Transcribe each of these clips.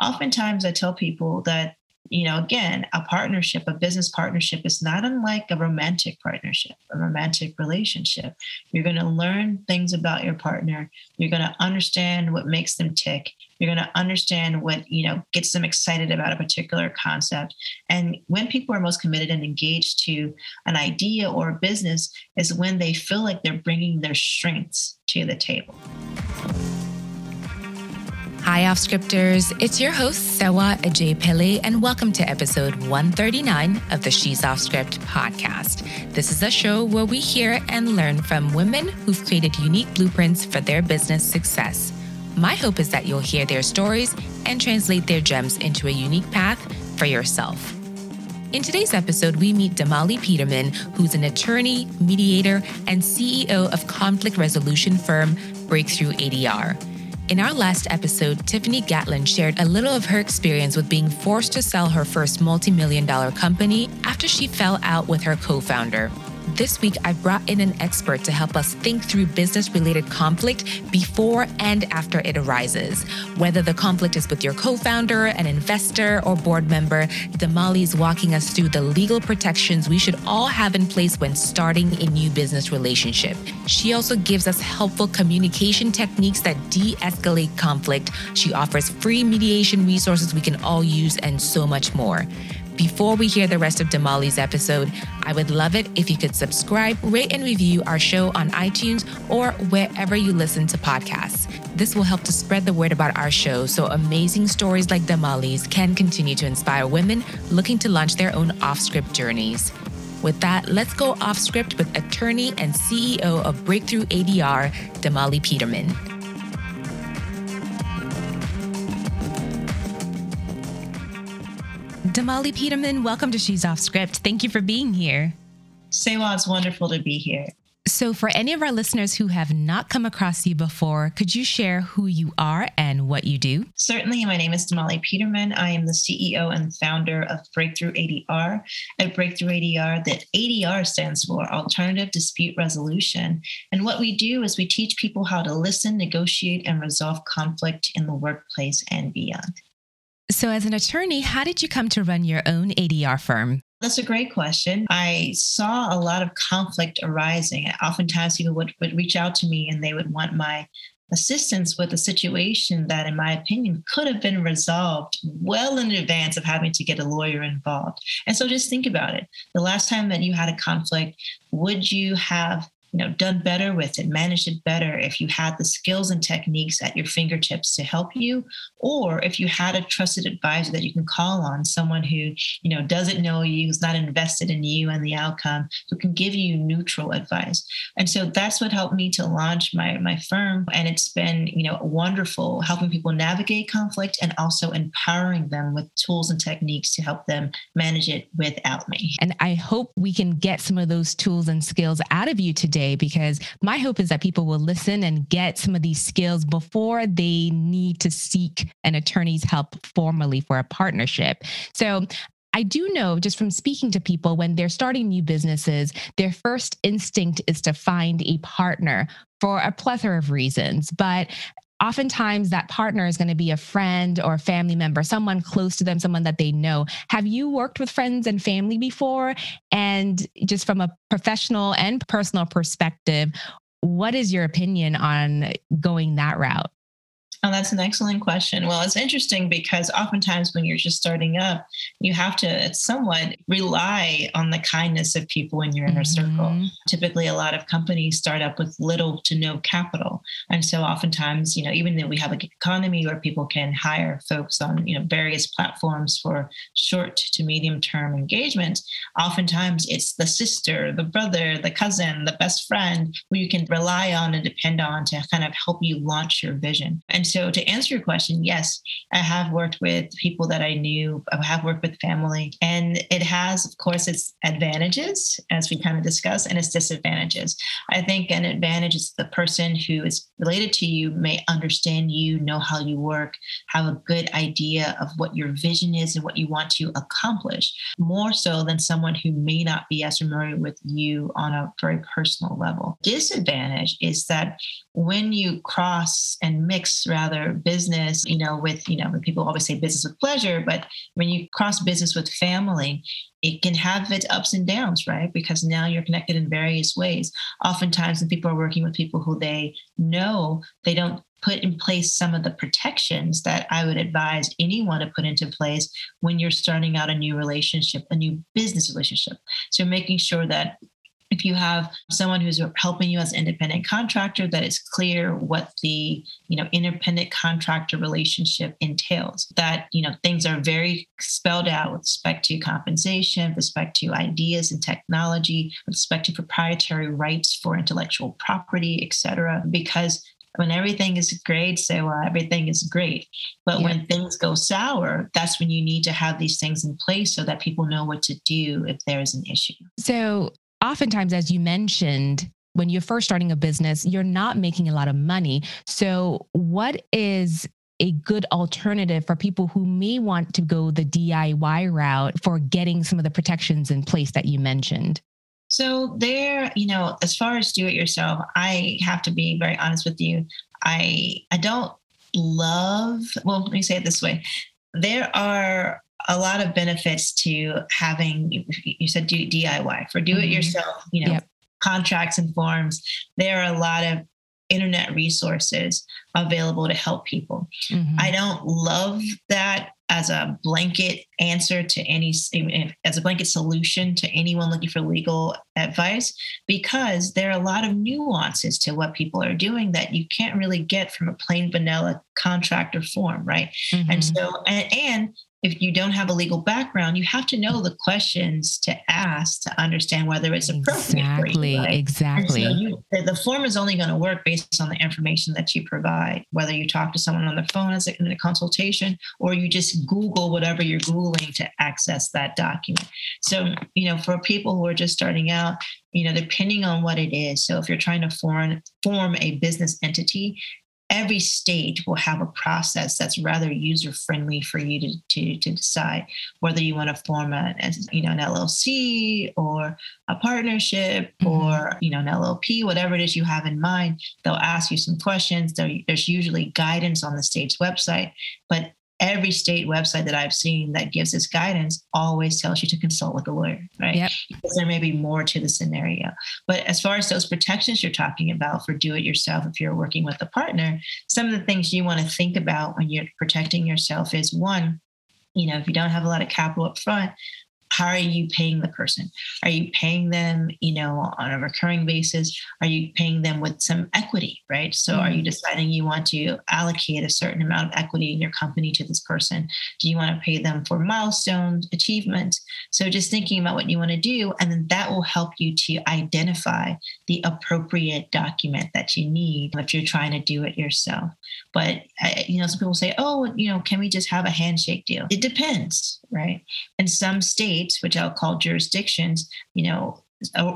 oftentimes I tell people that you know, again, a partnership, a business partnership is not unlike a romantic partnership, a romantic relationship. You're going to learn things about your partner. You're going to understand what makes them tick. You're going to understand what, you know, gets them excited about a particular concept. And when people are most committed and engaged to an idea or a business is when they feel like they're bringing their strengths to the table. Hi, Offscripters. It's your host, Sewa Ajay Pele, and welcome to episode 139 of the She's Offscript podcast. This is a show where we hear and learn from women who've created unique blueprints for their business success. My hope is that you'll hear their stories and translate their gems into a unique path for yourself. In today's episode, we meet Damali Peterman, who's an attorney, mediator, and CEO of conflict resolution firm Breakthrough ADR. In our last episode, Tiffany Gatlin shared a little of her experience with being forced to sell her first multi million dollar company after she fell out with her co founder. This week, I brought in an expert to help us think through business related conflict before and after it arises. Whether the conflict is with your co founder, an investor, or board member, Damali is walking us through the legal protections we should all have in place when starting a new business relationship. She also gives us helpful communication techniques that de escalate conflict. She offers free mediation resources we can all use, and so much more. Before we hear the rest of Damali's episode, I would love it if you could subscribe, rate, and review our show on iTunes or wherever you listen to podcasts. This will help to spread the word about our show so amazing stories like Damali's can continue to inspire women looking to launch their own off script journeys. With that, let's go off script with attorney and CEO of Breakthrough ADR, Damali Peterman. Damali Peterman, welcome to She's Off Script. Thank you for being here. Sewa, it's wonderful to be here. So, for any of our listeners who have not come across you before, could you share who you are and what you do? Certainly. My name is Damali Peterman. I am the CEO and founder of Breakthrough ADR. At Breakthrough ADR, that ADR stands for Alternative Dispute Resolution. And what we do is we teach people how to listen, negotiate, and resolve conflict in the workplace and beyond. So, as an attorney, how did you come to run your own ADR firm? That's a great question. I saw a lot of conflict arising. Oftentimes, people would, would reach out to me and they would want my assistance with a situation that, in my opinion, could have been resolved well in advance of having to get a lawyer involved. And so just think about it. The last time that you had a conflict, would you have you know done better with it managed it better if you had the skills and techniques at your fingertips to help you or if you had a trusted advisor that you can call on someone who you know doesn't know you who's not invested in you and the outcome who can give you neutral advice. And so that's what helped me to launch my my firm. And it's been you know wonderful helping people navigate conflict and also empowering them with tools and techniques to help them manage it without me. And i hope we can get some of those tools and skills out of you today today because my hope is that people will listen and get some of these skills before they need to seek an attorney's help formally for a partnership. So I do know just from speaking to people when they're starting new businesses, their first instinct is to find a partner for a plethora of reasons. But oftentimes that partner is going to be a friend or a family member, someone close to them, someone that they know. Have you worked with friends and family before? And just from a professional and personal perspective, what is your opinion on going that route? Oh, that's an excellent question. Well, it's interesting because oftentimes when you're just starting up, you have to somewhat rely on the kindness of people in your inner mm-hmm. circle. Typically, a lot of companies start up with little to no capital. And so oftentimes, you know, even though we have an economy where people can hire folks on, you know, various platforms for short to medium term engagement, oftentimes it's the sister, the brother, the cousin, the best friend who you can rely on and depend on to kind of help you launch your vision. And so to answer your question, yes, I have worked with people that I knew. I have worked with family, and it has, of course, its advantages as we kind of discussed, and its disadvantages. I think an advantage is the person who is related to you may understand you, know how you work, have a good idea of what your vision is and what you want to accomplish, more so than someone who may not be as familiar with you on a very personal level. Disadvantage is that when you cross and mix rather business, you know, with, you know, when people always say business with pleasure, but when you cross business with family, it can have its ups and downs, right? Because now you're connected in various ways. Oftentimes, when people are working with people who they know, they don't put in place some of the protections that I would advise anyone to put into place when you're starting out a new relationship, a new business relationship. So making sure that if you have someone who's helping you as an independent contractor that it's clear what the you know independent contractor relationship entails that you know things are very spelled out with respect to compensation with respect to ideas and technology with respect to proprietary rights for intellectual property et cetera because when everything is great, say, well, uh, everything is great. But yeah. when things go sour, that's when you need to have these things in place so that people know what to do if there's an issue. So, oftentimes, as you mentioned, when you're first starting a business, you're not making a lot of money. So, what is a good alternative for people who may want to go the DIY route for getting some of the protections in place that you mentioned? So there, you know, as far as do it yourself, I have to be very honest with you. I I don't love, well, let me say it this way. There are a lot of benefits to having you said do DIY for do it yourself, mm-hmm. you know, yep. contracts and forms. There are a lot of internet resources available to help people. Mm-hmm. I don't love that as a blanket answer to any as a blanket solution to anyone looking for legal advice because there are a lot of nuances to what people are doing that you can't really get from a plain vanilla contractor form right mm-hmm. and so and, and if you don't have a legal background, you have to know the questions to ask to understand whether it's appropriate. Exactly, you, right? exactly. So you, the, form is only going to work based on the information that you provide, whether you talk to someone on the phone as a, in a consultation or you just Google whatever you're Googling to access that document. So, you know, for people who are just starting out, you know, depending on what it is. So if you're trying to form, form a business entity, every state will have a process that's rather user friendly for you to, to, to decide whether you want to form a, you know an LLC or a partnership mm-hmm. or you know an LLP whatever it is you have in mind they'll ask you some questions there's usually guidance on the state's website but every state website that I've seen that gives this guidance always tells you to consult with a lawyer, right? Yep. Because there may be more to the scenario. But as far as those protections you're talking about for do it yourself, if you're working with a partner, some of the things you want to think about when you're protecting yourself is one, you know, if you don't have a lot of capital up front, how are you paying the person? Are you paying them you know on a recurring basis? Are you paying them with some equity right? So mm-hmm. are you mm-hmm. deciding you want to allocate a certain amount of equity in your company to this person? Do you want to pay them for milestones achievement? So just thinking about what you want to do and then that will help you to identify the appropriate document that you need if you're trying to do it yourself. But you know some people say oh you know can we just have a handshake deal? It depends right And some states which I'll call jurisdictions, you know,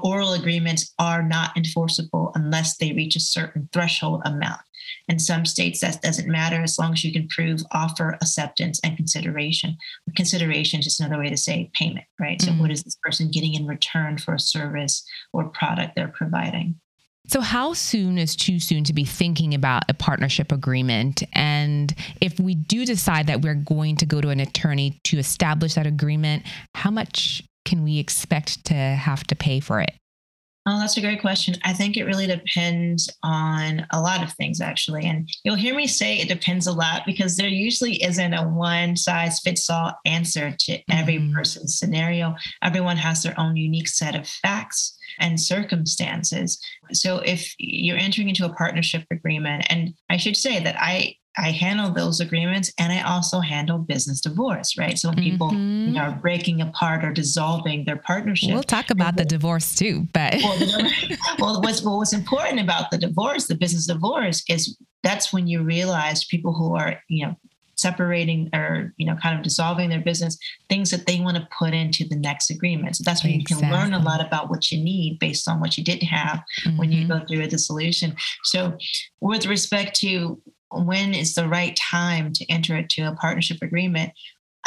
oral agreements are not enforceable unless they reach a certain threshold amount. In some states, that doesn't matter as long as you can prove offer, acceptance, and consideration. Consideration is just another way to say payment, right? Mm-hmm. So, what is this person getting in return for a service or product they're providing? So, how soon is too soon to be thinking about a partnership agreement? And if we do decide that we're going to go to an attorney to establish that agreement, how much can we expect to have to pay for it? Oh, that's a great question. I think it really depends on a lot of things, actually. And you'll hear me say it depends a lot because there usually isn't a one size fits all answer to every mm-hmm. person's scenario. Everyone has their own unique set of facts and circumstances. So if you're entering into a partnership agreement, and I should say that I I handle those agreements and I also handle business divorce, right? So when people mm-hmm. you know, are breaking apart or dissolving their partnership. We'll talk about the divorce too, but well, well, what's, well, what's important about the divorce, the business divorce, is that's when you realize people who are, you know, separating or you know kind of dissolving their business things that they want to put into the next agreement so that's when exactly. you can learn a lot about what you need based on what you didn't have mm-hmm. when you mm-hmm. go through a dissolution so with respect to when is the right time to enter into a partnership agreement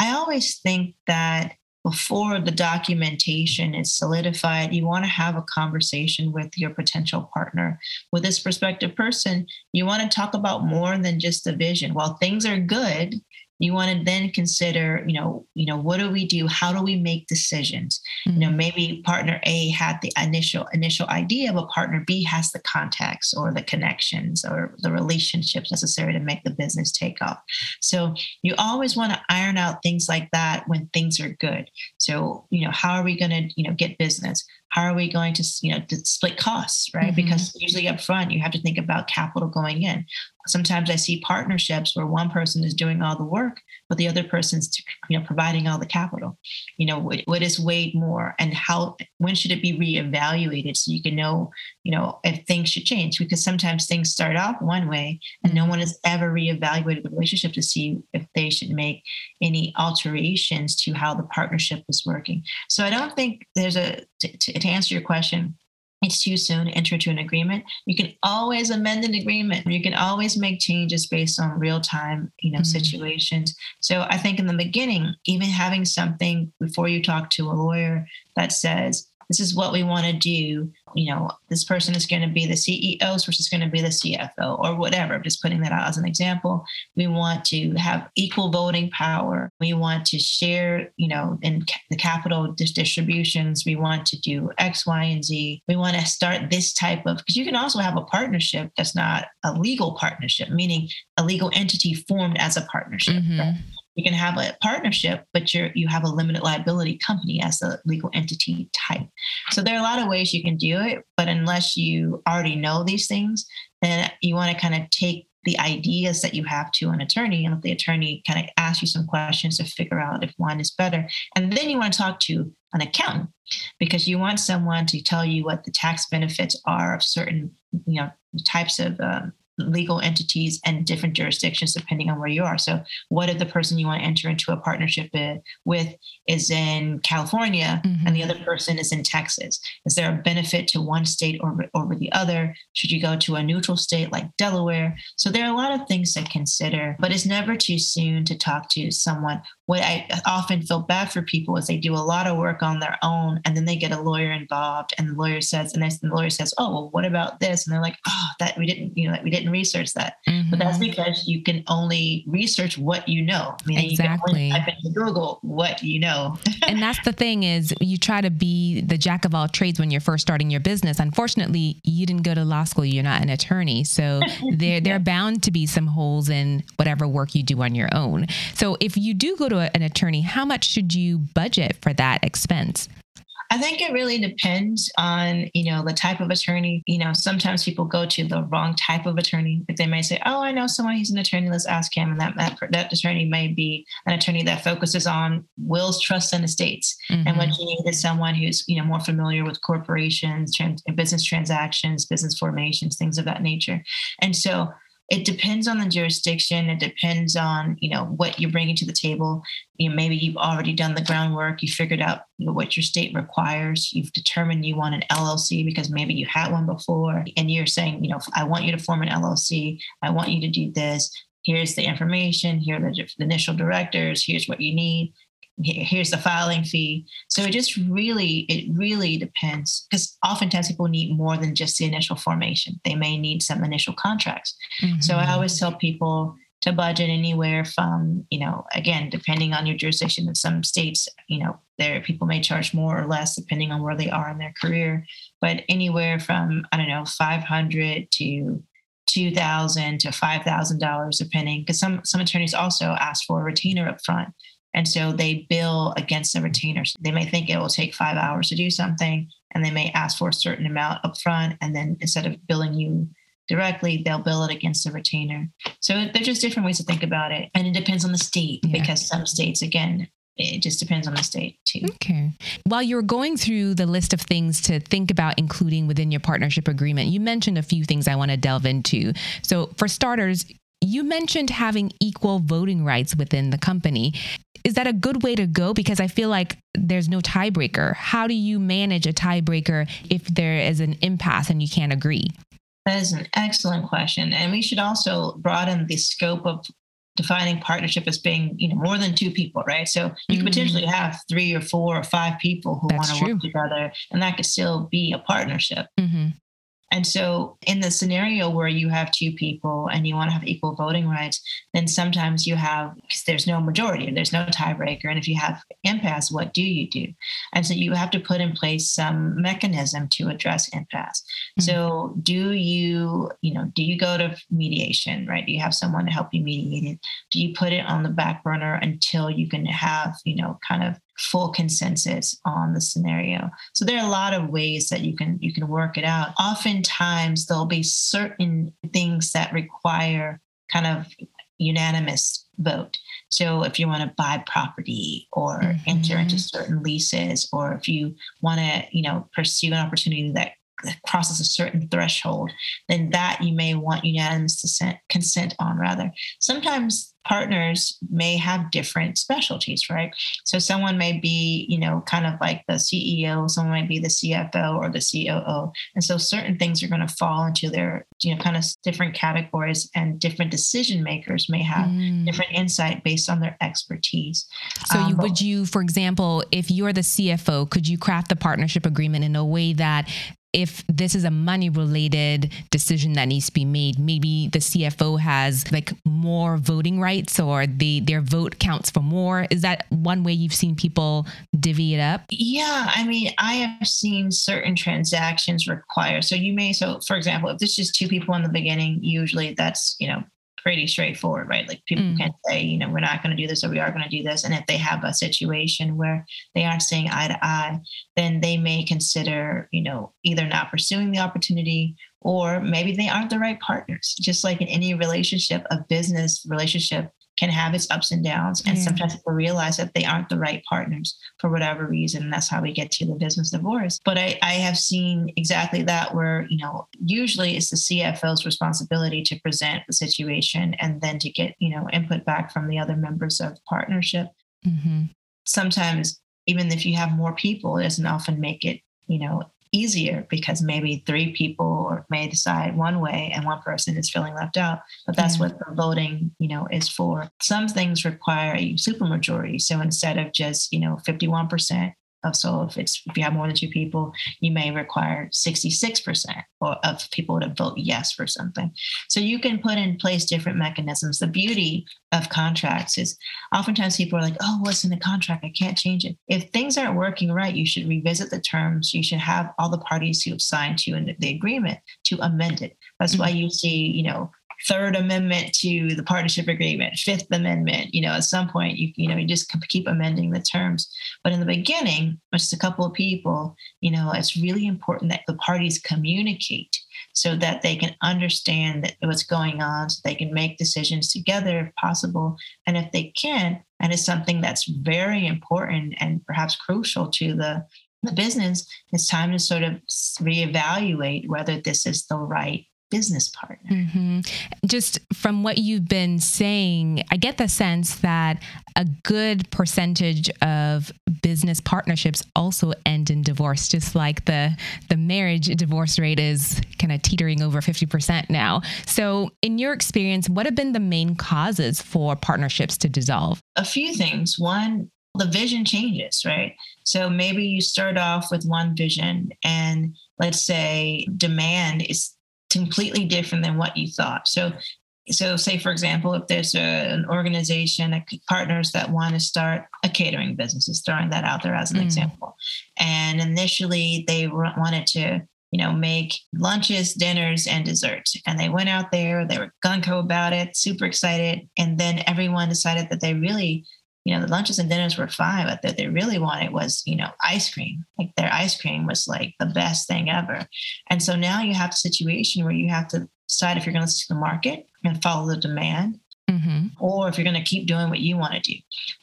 i always think that before the documentation is solidified, you want to have a conversation with your potential partner. With this prospective person, you want to talk about more than just the vision. While things are good, you want to then consider you know you know what do we do how do we make decisions mm-hmm. you know mm-hmm. maybe partner a had the initial initial idea but partner b has the contacts or the connections or the relationships necessary to make the business take off so you always want to iron out things like that when things are good so you know how are we going to you know get business how are we going to you know to split costs right? Mm-hmm. because usually up front you have to think about capital going in. Sometimes i see partnerships where one person is doing all the work but the other person's you know providing all the capital. You know what, what is weighed more and how when should it be reevaluated so you can know you know if things should change? Because sometimes things start off one way and no one has ever reevaluated the relationship to see if they should make any alterations to how the partnership is working. So i don't think there's a to, to answer your question it's too soon to enter into an agreement. You can always amend an agreement. You can always make changes based on real time, you know, mm-hmm. situations. So I think in the beginning, even having something before you talk to a lawyer that says, this is what we want to do you know this person is going to be the ceo versus going to be the cfo or whatever. I'm just putting that out as an example. We want to have equal voting power. We want to share you know in the capital distributions. We want to do x y and z. We want to start this type of because you can also have a partnership that's not a legal partnership meaning a legal entity formed as a partnership. Mm-hmm. right? You can have a partnership, but you're you have a limited liability company as a legal entity type. So there are a lot of ways you can do it, but unless you already know these things, then you want to kind of take the ideas that you have to an attorney and let the attorney kind of ask you some questions to figure out if one is better. And then you want to talk to an accountant because you want someone to tell you what the tax benefits are of certain you know types of um, legal entities and different jurisdictions depending on where you are. So, what if the person you want to enter into a partnership with is in California mm-hmm. and the mm-hmm. other person is in Texas? Is there a benefit to one state over, over the other? Should you go to a neutral state like Delaware? So, there are a lot of things to consider, but it's never too soon to talk to someone. What I often feel bad for people is they do a lot of work on their own and then they get a lawyer involved, and the lawyer says, and then the lawyer says, Oh, well, what about this? And they're like, Oh, that we didn't, you know, that we didn't didn't research that. Mm-hmm. But that's because you can only research what you know. Meaning exactly. you can only type into Google what you know. and that's the thing is you try to be the jack of all trades when you're first starting your business. Unfortunately, you didn't go to law school. You're not an attorney. So there, there are bound to be some holes in whatever work you do on your own. So if you do go to an attorney, how much should you budget for that expense? I think it really depends on, you know, the type of attorney. You know, sometimes people go to the wrong type of attorney. If they may say, "Oh, I know someone who's an attorney, let's ask him," and that that, that attorney may be an attorney that focuses on wills, trusts, and estates. Mm-hmm. And what you need is someone who's, you know, more familiar with corporations, trans- business transactions, business formations, things of that nature. And so it depends on the jurisdiction. It depends on you know what you're bringing to the table. You know, maybe you've already done the groundwork. You figured out you know, what your state requires. You've determined you want an llc because maybe you had one before. And you're saying you know i want you to form an llc i want you to do this. Here's the information. Here are the initial directors. Here's what you need here's the filing fee. So it just really it really depends because oftentimes people need more than just the initial formation. They may need some initial contracts. Mm-hmm. so i always tell people to budget anywhere from you know again depending on your jurisdiction. In some states you know there people may charge more or less depending on where they are in their career. But anywhere from i don't know 500 to 2000 to $5000 depending because some some attorneys also ask for a retainer up front and so they bill against the retainers. They may think it will take five hours to do something, and they may ask for a certain amount up front. And then instead of billing you directly, they'll bill it against the retainer. So they're just different ways to think about it. And it depends on the state yeah. because some states, again, it just depends on the state too. Okay. While you're going through the list of things to think about including within your partnership agreement, you mentioned a few things I want to delve into. So, for starters, you mentioned having equal voting rights within the company is that a good way to go? Because I feel like there's no tiebreaker. How do you manage a tiebreaker if there is an impasse and you can't agree? That is an excellent question. And we should also broaden the scope of defining partnership as being you know more than two people right so you mm-hmm. could potentially have three or four or five people who want to work together and that could still be a partnership mm-hmm. And so, in the scenario where you have two people and you want to have equal voting rights, then sometimes you have, because there's no majority, and there's no tiebreaker. And if you have impasse, what do you do? And so, you have to put in place some mechanism to address impasse. Mm-hmm. So, do you, you know, do you go to mediation, right? Do you have someone to help you mediate it? Do you put it on the back burner until you can have, you know, kind of full consensus on the scenario. So there are a lot of ways that you can you can work it out. Oftentimes there'll be certain things that require kind of unanimous vote. So if you want to buy property or mm-hmm. enter into certain leases or if you want to, you know, pursue an opportunity that crosses a certain threshold, then that you may want unanimous consent, consent on rather. Sometimes partners may have different specialties, right? So someone may be, you know, kind of like the CEO, someone might be the CFO or the COO. And so certain things are going to fall into their, you know, kind of different categories and different decision makers may have mm. different insight based on their expertise. So um, you, would you, for example, if you're the CFO, could you craft the partnership agreement in a way that if this is a money related decision that needs to be made, maybe the CFO has like more voting rights or the their vote counts for more. Is that one way you've seen people divvy it up? Yeah, I mean, I have seen certain transactions require. So you may so for example, if there's just two people in the beginning, usually that's, you know, pretty straightforward, right? Like people mm. can say, you know, we're not going to do this or we are going to do this. And if they have a situation where they aren't seeing eye to eye, then they may consider, you know, either not pursuing the opportunity or maybe they aren't the right partners. Just like in any relationship, a business relationship, can have its ups and downs. And yeah. sometimes people realize that they aren't the right partners for whatever reason. And that's how we get to the business divorce. But I, I have seen exactly that where, you know, usually it's the CFO's responsibility to present the situation and then to get, you know, input back from the other members of the partnership. Mm-hmm. Sometimes, even if you have more people, it doesn't often make it, you know, easier because maybe three people may decide one way and one person is feeling left out. But that's yeah. what the voting you know is for. Some things require a supermajority. So instead of just you know 51% so if it's if you have more than two people, you may require 66% of people to vote yes for something. So you can put in place different mechanisms. The beauty of contracts is oftentimes people are like, oh, what's in the contract? I can't change it. If things aren't working right, you should revisit the terms. You should have all the parties who have signed to the agreement to amend it. That's mm-hmm. why you see, you know, third amendment to the partnership agreement fifth amendment you know at some point you you know you just keep amending the terms. But in the beginning just a couple of people you know it's really important that the parties communicate so that they can understand that what's going on so they can make decisions together if possible. And if they can and it's something that's very important and perhaps crucial to the the business it's time to sort of reevaluate whether this is the right business partner. Mm-hmm. Just from what you've been saying, I get the sense that a good percentage of business partnerships also end in divorce, just like the the marriage divorce rate is kind of teetering over 50% now. So, in your experience, what have been the main causes for partnerships to dissolve? A few things. One, the vision changes, right? So maybe you start off with one vision and let's say demand is completely different than what you thought. So, so say for example, if there's a, an organization, a, partners that want to start a catering business, is throwing that out there as an mm. example, and initially they wanted to you know, make lunches, dinners, and desserts. And they went out there, they were gung ho about it, super excited. And then everyone decided that they really you know, the lunches and dinners were fine, but that they really wanted was, you know, ice cream. Like their ice cream was like the best thing ever. And so now you have a situation where you have to decide if you're going to see the market and follow the demand, mm-hmm. or if you're going to keep doing what you want to do.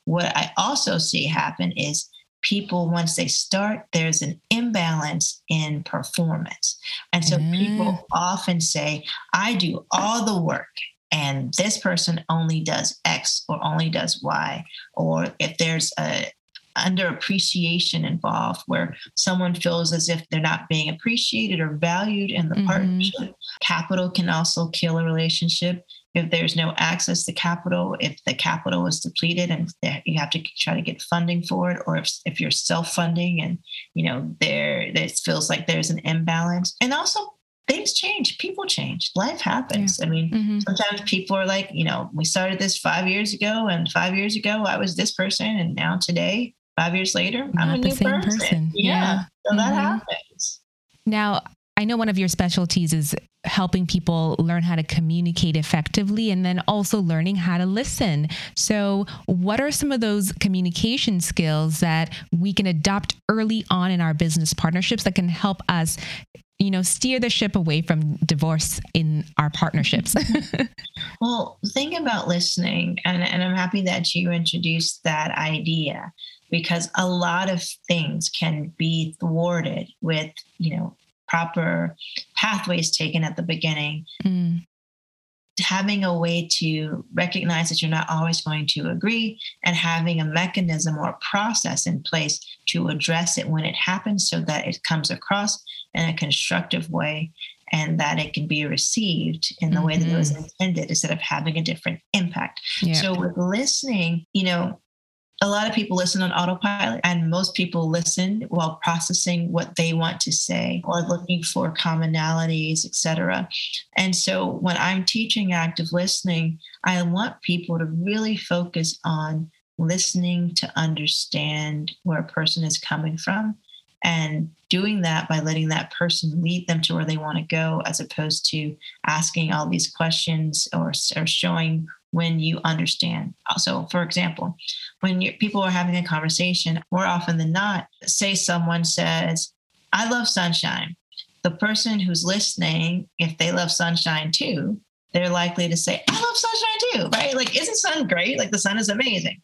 What I also see happen is people, once they start, there's an imbalance in performance. And so mm. people often say, I do all the work and this person only does X or only does Y, or if there's a underappreciation involved where someone feels as if they're not being appreciated or valued in the mm-hmm. partnership. Capital can also kill a relationship. if there's no access to capital, if the capital is depleted and you have to try to get funding for it, or if, if you're self-funding and you know there it feels like there's an imbalance. And also things change, people change, life happens. Yeah. I mean, mm-hmm. sometimes people are like, you know, we started this five years ago, and five years ago I was this person, and now today, five years later, Not I'm a new person. person. Yeah. yeah. So mm-hmm. that happens. Now, I know one of your specialties is helping people learn how to communicate effectively and then also learning how to listen. So, what are some of those communication skills that we can adopt early on in our business partnerships that can help us you know steer the ship away from divorce in our partnerships well think about listening and, and i'm happy that you introduced that idea because a lot of things can be thwarted with you know proper pathways taken at the beginning. Mm. Having a way to recognize that you're not always going to agree and having a mechanism or process in place to address it when it happens so that it comes across in a constructive way and that it can be received in the mm-hmm. way that it was mm-hmm. intended instead of having a different impact. So with listening, you know, a lot of people listen on autopilot and most people listen while processing what they want to say or looking for commonalities etc and so when i'm teaching active listening i want people to really focus on listening to understand where a person is coming from and doing that by letting that person lead them to where they want to go as opposed to asking all these questions or, or showing when you understand. So, for example, when people are having a conversation, more often than not, say someone says, I love sunshine. The person who's listening, if they love sunshine too, they're likely to say, I love sunshine too, right? Like, isn't sun great? Like, the sun is amazing.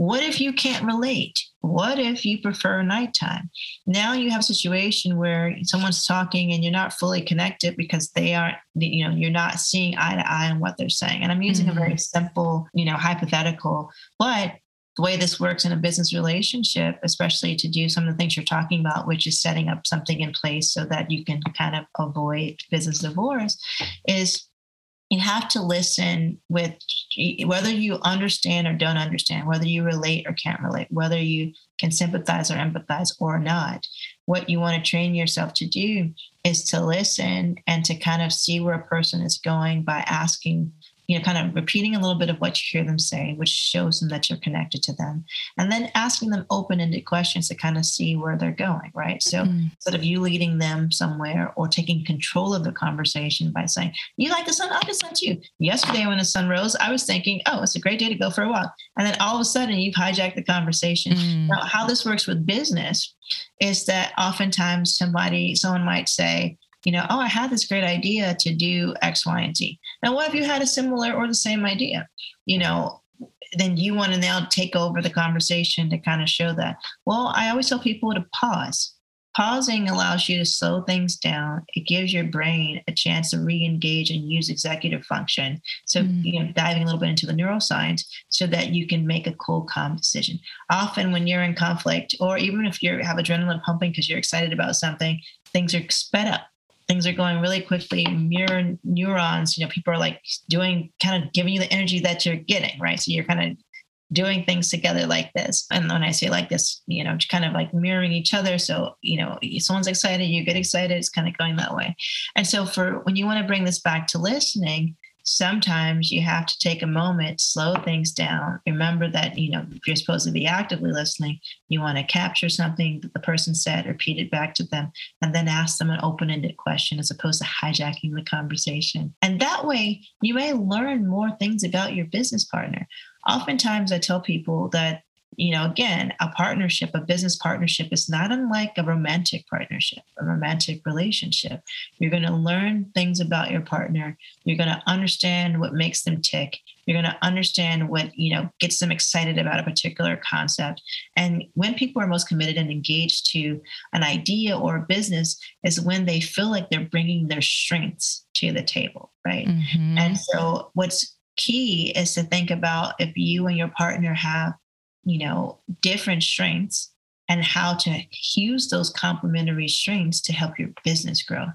What if you can't relate? What if you prefer nighttime? Now you have a situation where someone's talking and you're not fully connected because they aren't, you know, you're not seeing eye to eye on what they're saying. And I'm using mm-hmm. a very simple, you know, hypothetical, but the way this works in a business relationship, especially to do some of the things you're talking about, which is setting up something in place so that you can kind of avoid business divorce, is you have to listen with whether you understand or don't understand, whether you relate or can't relate, whether you can sympathize or empathize or not. What you want to train yourself to do is to listen and to kind of see where a person is going by asking you know, kind of repeating a little bit of what you hear them say, which shows them that you're connected to them. And then asking them open ended questions to kind of see where they're going, right? So mm-hmm. instead of you leading them somewhere or taking control of the conversation by saying, You like the sun? I just sun too. Yesterday when the sun rose, I was thinking, Oh, it's a great day to go for a walk. And then all of a sudden you've hijacked the conversation. Mm-hmm. Now, how this works with business is that oftentimes somebody, someone might say, you know, oh, I had this great idea to do X, Y, and Z. Now, what if you had a similar or the same idea? You know, then you want to now take over the conversation to kind of show that. Well, I always tell people to pause. Pausing allows you to slow things down. It gives your brain a chance to re-engage and use executive function. So, mm-hmm. you know, diving a little bit into the neuroscience so that you can make a cool, calm decision. Often when you're in conflict, or even if you have adrenaline pumping because you're excited about something, things are sped up things are going really quickly mirror neurons you know people are like doing kind of giving you the energy that you're getting right? So you're kind of doing things together like this. And when i say like this you know kind of like mirroring each other. So you know someone's excited you get excited it's kind of going that way. And so for when you want to bring this back to listening sometimes you have to take a moment, slow things down. Remember that, you know, if you're supposed to be actively listening, you want to capture something that the person said, repeat it back to them, and then ask them an open ended question as opposed to hijacking the conversation. And that way, you may learn more things about your business partner. Oftentimes, I tell people that you know, again, a partnership, a business partnership is not unlike a romantic partnership, a romantic relationship. You're going to learn things about your partner. You're going to understand what makes them tick. You're going to understand what, you know, gets them excited about a particular concept. And when people are most committed and engaged to an idea or a business is when they feel like they're bringing their strengths to the table, right? Mm-hmm. And so what's key is to think about if you and your partner have you know, different strengths and how to use those complementary strengths to help your business grow.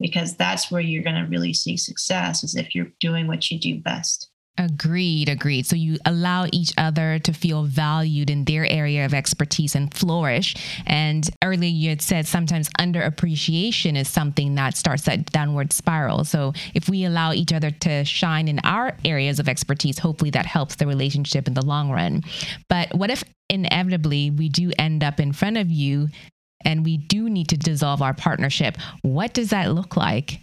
because that's where you're going to really see success is if you're doing what you do best. Agreed, agreed. So you allow each other to feel valued in their area of expertise and flourish. And earlier you had said sometimes underappreciation is something that starts that downward spiral. So if we allow each other to shine in our areas of expertise, hopefully that helps the relationship in the long run. But what if inevitably we do end up in front of you and we do need to dissolve our partnership? What does that look like?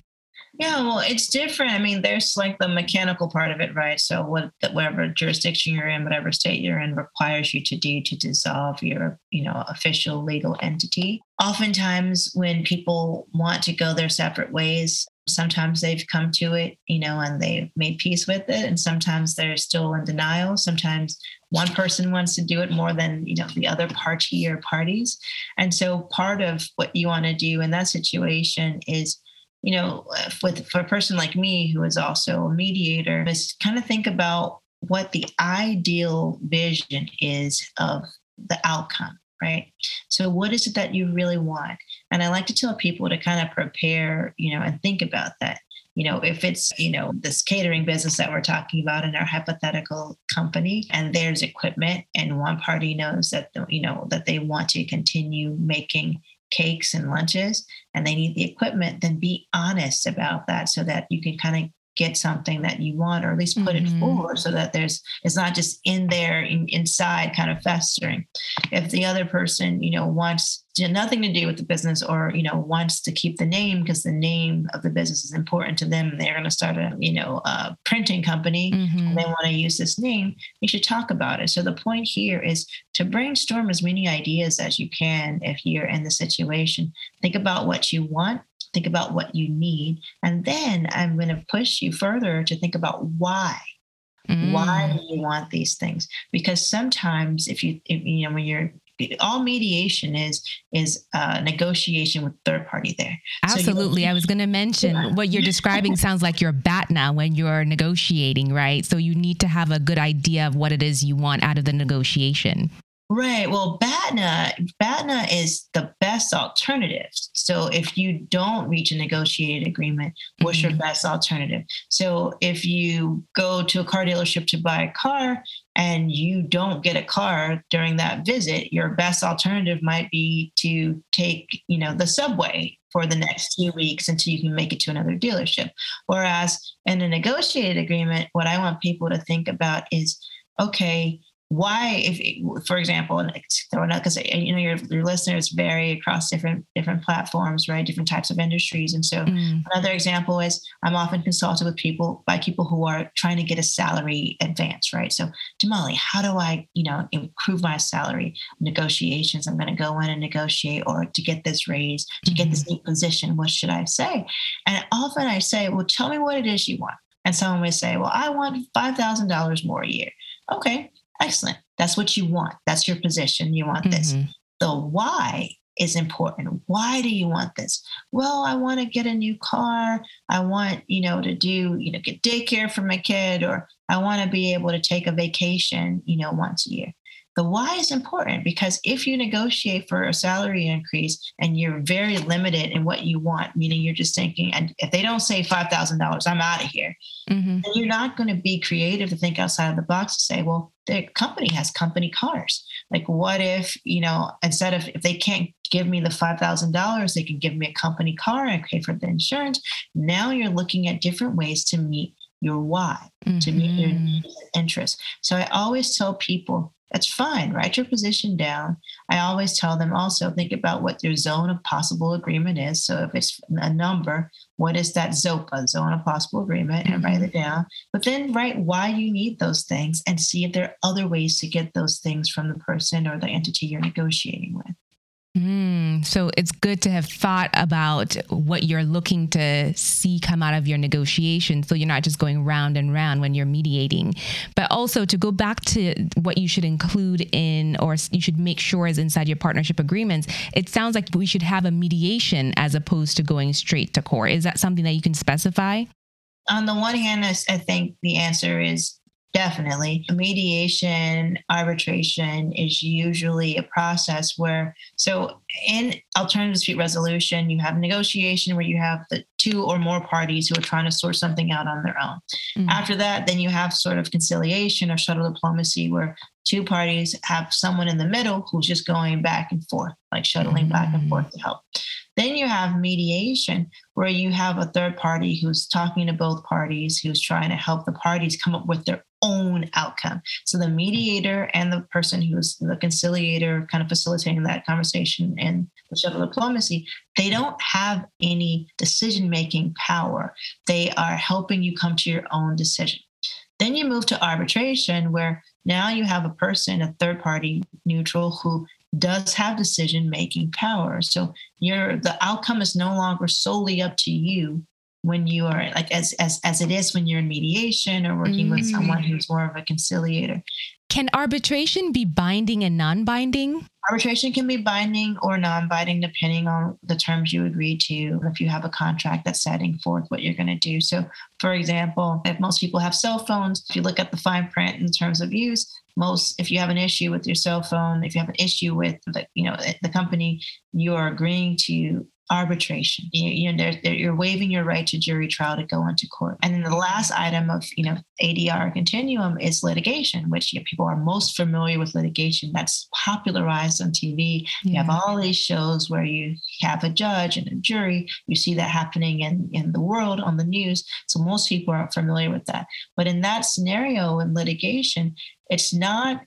Yeah, well, it's different. I mean, there's like the mechanical part of it, right? So, what whatever jurisdiction you're in, whatever state you're in, requires you to do to dissolve your, you know, official legal entity. Oftentimes, when people want to go their separate ways, sometimes they've come to it, you know, and they've made peace with it, and sometimes they're still in denial. Sometimes one person wants to do it more than you know the other party or parties, and so part of what you want to do in that situation is you know, with for a person like me who is also a mediator, is kind of think about what the ideal vision is of the outcome, right? So, what is it that you really want? And I like to tell people to kind of prepare, you know, and think about that. You know, if it's, you know, this catering business that we're talking about in our hypothetical company, and there's equipment, and one party knows that, the you know, that they want to continue making cakes and lunches and they need the equipment, then be honest about that so that you can kind of get something that you want or at least put mm-hmm. it forward so that there's it's not just in there in, inside kind of festering if the other person you know wants nothing to do with the business or you know wants to keep the name because the name of the business is important to them they're going to start a you know a printing company mm-hmm. and they want to use this name you should talk about it so the point here is to brainstorm as many ideas as you can if you're in the situation think about what you want think about what you need. And then I'm going to push you further to think about why. Mm. Why do you want these things? Because sometimes if you, if, you know, when you're all mediation is is uh, negotiation with third party there. Absolutely, so I was going to mention yeah. what you're describing sounds like your BATNA when you're negotiating, right? So you need to have a good idea of what it is you want out of the negotiation. Right. Well, BATNA, BATNA is the best alternative. So if you don't reach a negotiated agreement, what's mm-hmm. your best alternative? So if you go to a car dealership to buy a car and you don't get a car during that visit, your best alternative might be to take, you know, the subway for the next few weeks until you can make it to another dealership. Whereas in a negotiated agreement, what I want people to think about is, okay, why if for example and throwing out because you know your, your listeners vary across different different platforms right? Different types of industries. And so mm. another example is i'm often consulted with people by people who are trying to get a salary advance right? So damali how do i you know improve my salary negotiations? I'm going to go in and negotiate or to get this raise to get this mm-hmm. new position. What should i say? And often i say well tell me what it is you want. And someone may say well i want $5000 more a year. Okay Excellent. That's what you want. That's your position. You want this. Mm-hmm. The why is important. Why do you want this? Well, I want to get a new car. I want, you know, to do, you know, get daycare for my kid, or I want to be able to take a vacation, you know, once a year. The why is important because if you negotiate for a salary increase and you're very limited in what you want, meaning you're just thinking, and if they don't say $5,000, I'm out of here, mm-hmm. you're not going to be creative to think outside of the box to say, well, the company has company cars. Like, what if, you know, instead of if they can't give me the $5,000, they can give me a company car and pay for the insurance. Now you're looking at different ways to meet your why, mm-hmm. to meet your mm-hmm. interest. So I always tell people that's fine. Write your position down. I always tell them also think about what your zone of possible agreement is. So if it's a number, what is that ZOPA, zone of possible agreement, and write mm-hmm. it down. But then write why you need those things and see if there are other ways to get those things from the person or the entity you're negotiating with. Mm, so it's good to have thought about what you're looking to see come out of your negotiation. So you're not just going round and round when you're mediating, but also to go back to what you should include in or you should make sure is inside your partnership agreements. It sounds like we should have a mediation as opposed to going straight to court. Is that something that you can specify? On the one hand, I think the answer is Definitely. Mediation, arbitration is usually a process where, so in alternative dispute resolution, you have negotiation where you have the two or more parties who are trying to sort something out on their own. Mm-hmm. After that, then you have sort of conciliation or shuttle diplomacy where two parties have someone in the middle who's just going back and forth, like shuttling mm-hmm. back and forth to help. Then you have mediation, where you have a third party who's talking to both parties, who's trying to help the parties come up with their own outcome. So the mediator and the person who's the conciliator, kind of facilitating that conversation and the shuttle diplomacy, they don't have any decision making power. They are helping you come to your own decision. Then you move to arbitration, where now you have a person, a third party neutral, who does have decision making power. So your the outcome is no longer solely up to you when you are like as as as it is when you're in mediation or working mm. with someone who's more of a conciliator. Can arbitration be binding and non-binding? Arbitration can be binding or non-binding depending on the terms you agree to. If you have a contract that's setting forth what you're going to do. So, for example, if most people have cell phones, if you look at the fine print in terms of use, most if you have an issue with your cell phone, if you have an issue with the you know the company, you are agreeing to arbitration. You, you know, they're, they're, you're waiving your right to jury trial to go into court. And then the last item of, you know, ADR continuum is litigation, which you know, people are most familiar with litigation. That's popularized on TV. Yeah. You have all these shows where you have a judge and a jury. You see that happening in, in the world on the news. So most people are familiar with that. But in that scenario in litigation, it's not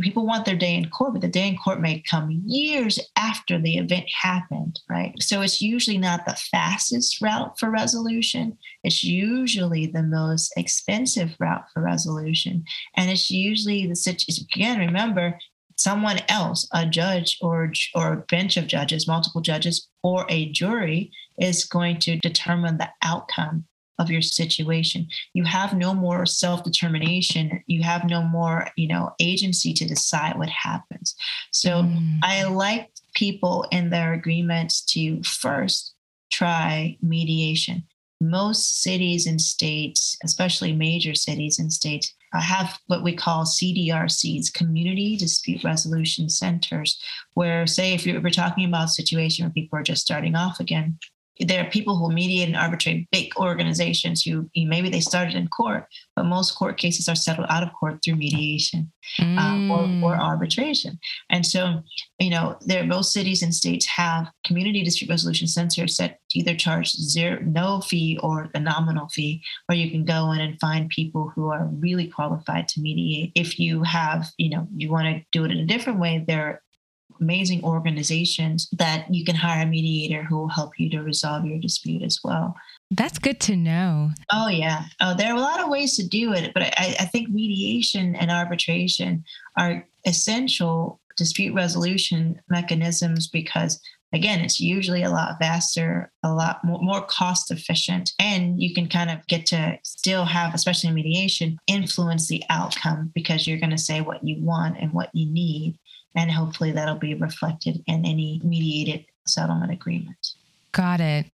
people want their day in court, but the day in court may come years after the event happened, right? So it's usually not the fastest route for resolution. It's usually the most expensive route for resolution. And it's usually the situation, again, remember, someone else, a judge or, or a bench of judges, multiple judges, or a jury is going to determine the outcome of your situation. You have no more self determination. You have no more, you know, agency to decide what happens. So mm. I like people in their agreements to first try mediation. Most cities and states, especially major cities and states, uh, have what we call CDRCs, community dispute resolution centers, where, say, if you're, we're talking about a situation where people are just starting off again, there are people who mediate and arbitrate big organizations who maybe they started in court, but most court cases are settled out of court through mediation mm. or, or, mm. arbitration. And so, you know, there most cities and states have community dispute resolution centers that either charge zero, no fee or a nominal fee, where you can go in and find people who are really qualified to mediate. If you have, you know, you want to do it in a different way, there amazing organizations that you can hire a mediator who will help you to resolve your dispute as well. That's good to know. Oh, yeah. Oh, there are a lot of ways to do it, but I, I think mediation and arbitration are essential dispute resolution mechanisms because again it's usually a lot faster a lot more, more, cost efficient and you can kind of get to still have especially in mediation influence the outcome because you're going to say what you want and what you need and hopefully that'll be reflected in any mediated settlement agreement. Got it.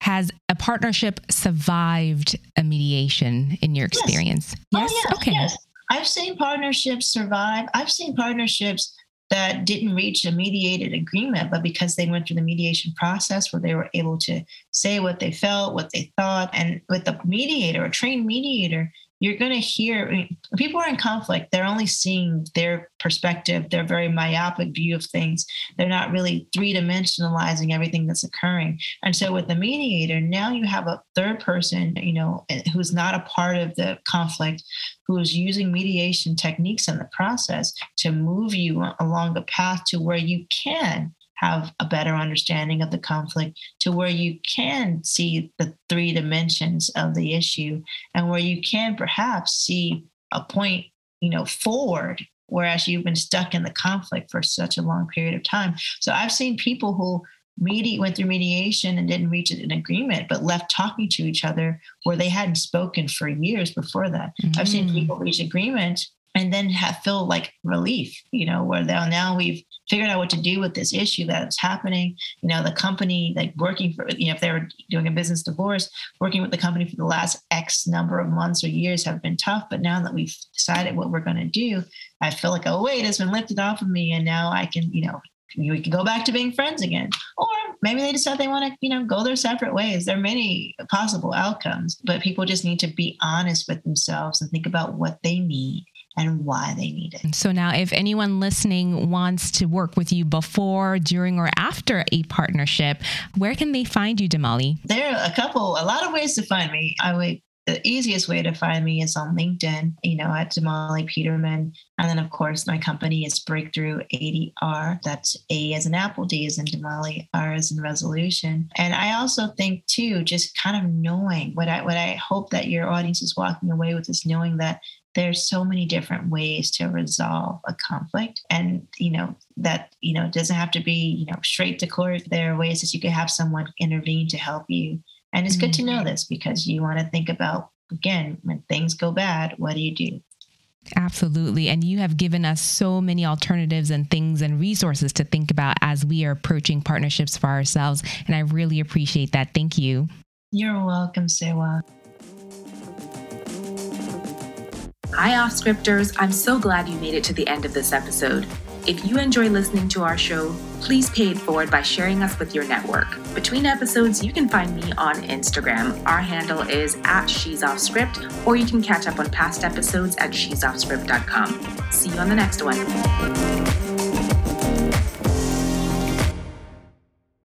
Has a partnership survived a mediation in your experience? Yes. Oh, yes. Okay. Yes. I've seen partnerships survive. I've seen partnerships that didn't reach a mediated agreement, but because they went through the mediation process where they were able to say what they felt, what they thought, and with a mediator, a trained mediator, you're going to hear people are in conflict. They're only seeing their perspective, their very myopic view of things. They're not really three dimensionalizing everything that's occurring. And so, with the mediator, now you have a third person, you know, eh, who's not a part of the conflict, who is using mediation techniques in the process to move you along the path to where you can have a better understanding of the conflict to where you can see the three dimensions of the issue and where you can perhaps see a point you know forward whereas you've been stuck in the conflict for such a long period of time so i've seen people who medi- went through mediation and didn't reach an agreement but left talking to each other where they hadn't spoken for years before that mm-hmm. i've seen mm. people reach agreement and then have feel like relief, you know, where now now we've figured out what to do with this issue that's happening. You know, the company like working for, you know, if they were doing a business divorce, working with the company for the last X number of months or years have been tough. But now that we've decided what we're going to do, I feel like, oh, weight has been lifted off of me. And now I can, you know, we can go back to being friends again. Or maybe they decide they want to, you know, go their separate ways. There are many possible outcomes, but people just need to be honest with themselves and think about what they need and why they need it. So now if anyone listening wants to work with you before, during or after a partnership, where can they find you, Damali? There are a couple, a lot of ways to find me. I would the easiest way to find me is on LinkedIn, you know, at Damali Peterman. And then, of course, my company is Breakthrough ADR. That's A as an apple, D as in Damali, R as in resolution. And I also think, too, just kind of knowing what I, what I hope that your audience is walking away with is knowing that there's so many different ways to resolve a conflict and you know that you know it doesn't have to be you know straight to court there are ways that you could have someone intervene to help you and it's mm-hmm. good to know mm-hmm. this because you want to think about, again, when things go bad, what do you do? Absolutely. And you have given us so many alternatives and things and resources to think about as we are approaching partnerships for ourselves. And I really appreciate that. Thank you. You're welcome, Sewa. Hi, off scripters. I'm so glad you made it to the end of this episode. If you enjoy listening to our show, please pay it forward by sharing us with your network. Between episodes, you can find me on Instagram. Our handle is at She's Off Script, or you can catch up on past episodes at she'soffscript.com. See you on the next one.